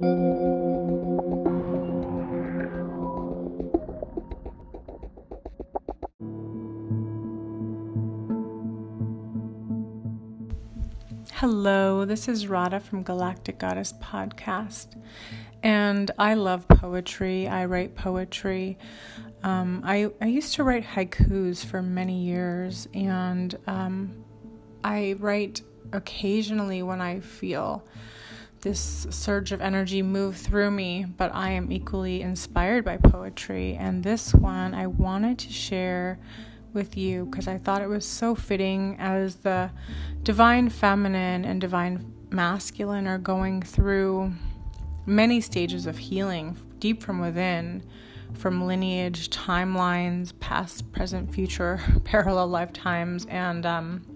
Hello, this is Radha from Galactic Goddess Podcast, and I love poetry. I write poetry. Um, I, I used to write haikus for many years, and um, I write occasionally when I feel this surge of energy move through me, but I am equally inspired by poetry. And this one I wanted to share with you because I thought it was so fitting as the divine feminine and divine masculine are going through many stages of healing deep from within, from lineage, timelines, past, present, future, parallel lifetimes, and um,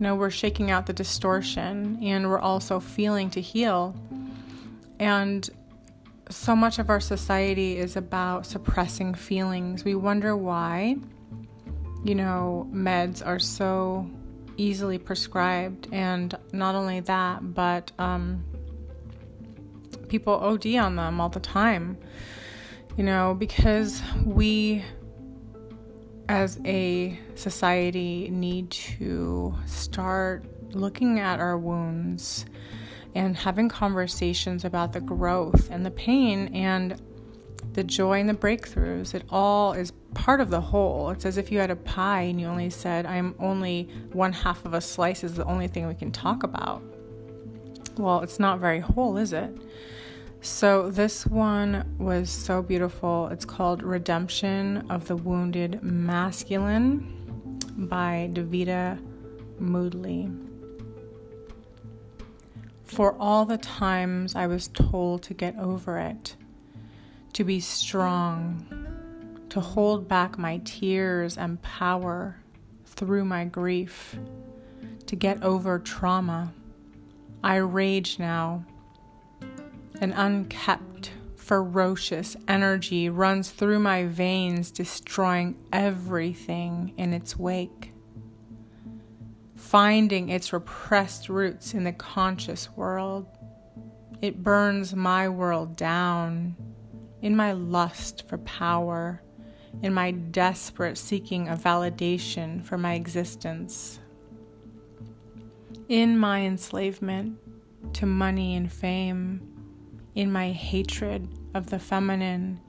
you know, we're shaking out the distortion and we're also feeling to heal. And so much of our society is about suppressing feelings. We wonder why, you know, meds are so easily prescribed. And not only that, but um, people OD on them all the time, you know, because we as a society need to start looking at our wounds and having conversations about the growth and the pain and the joy and the breakthroughs. It all is part of the whole. It's as if you had a pie and you only said, I'm only one half of a slice is the only thing we can talk about. Well, it's not very whole, is it? So, this one was so beautiful. It's called Redemption of the Wounded Masculine by Davida Moodley. For all the times I was told to get over it, to be strong, to hold back my tears and power through my grief, to get over trauma, I rage now an unkept, ferocious energy runs through my veins, destroying everything in its wake. Finding its repressed roots in the conscious world, it burns my world down in my lust for power, in my desperate seeking of validation for my existence, in my enslavement to money and fame in my hatred of the feminine,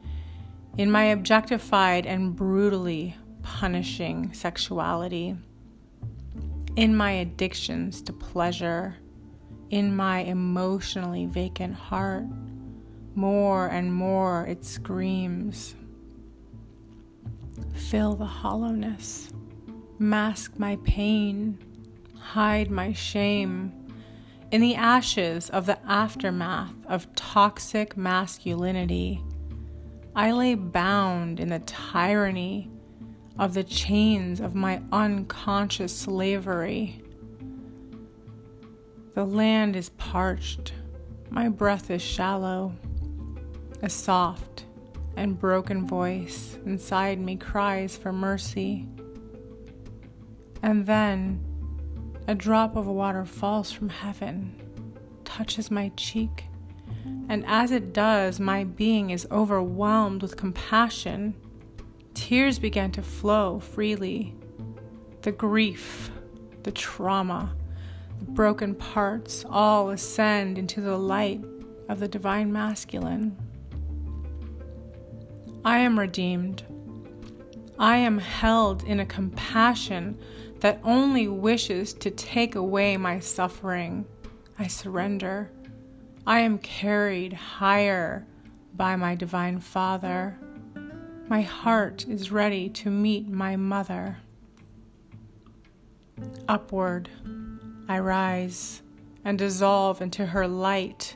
in my objectified and brutally punishing sexuality, in my addictions to pleasure, in my emotionally vacant heart. More and more it screams. Fill the hollowness, mask my pain, hide my shame in the ashes of the aftermath of toxic masculinity, I lay bound in the tyranny of the chains of my unconscious slavery. The land is parched, my breath is shallow. A soft and broken voice inside me cries for mercy. And then a drop of water falls from heaven, touches my cheek, and as it does, my being is overwhelmed with compassion. Tears begin to flow freely. The grief, the trauma, the broken parts all ascend into the light of the divine masculine. I am redeemed. I am held in a compassion that only wishes to take away my suffering. I surrender. I am carried higher by my Divine Father. My heart is ready to meet my mother. Upward, I rise and dissolve into her light.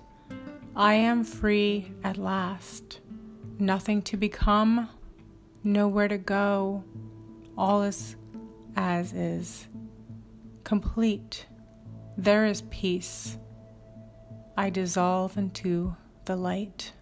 I am free at last. Nothing to become, nowhere to go. All is as is, complete. There is peace. I dissolve into the light.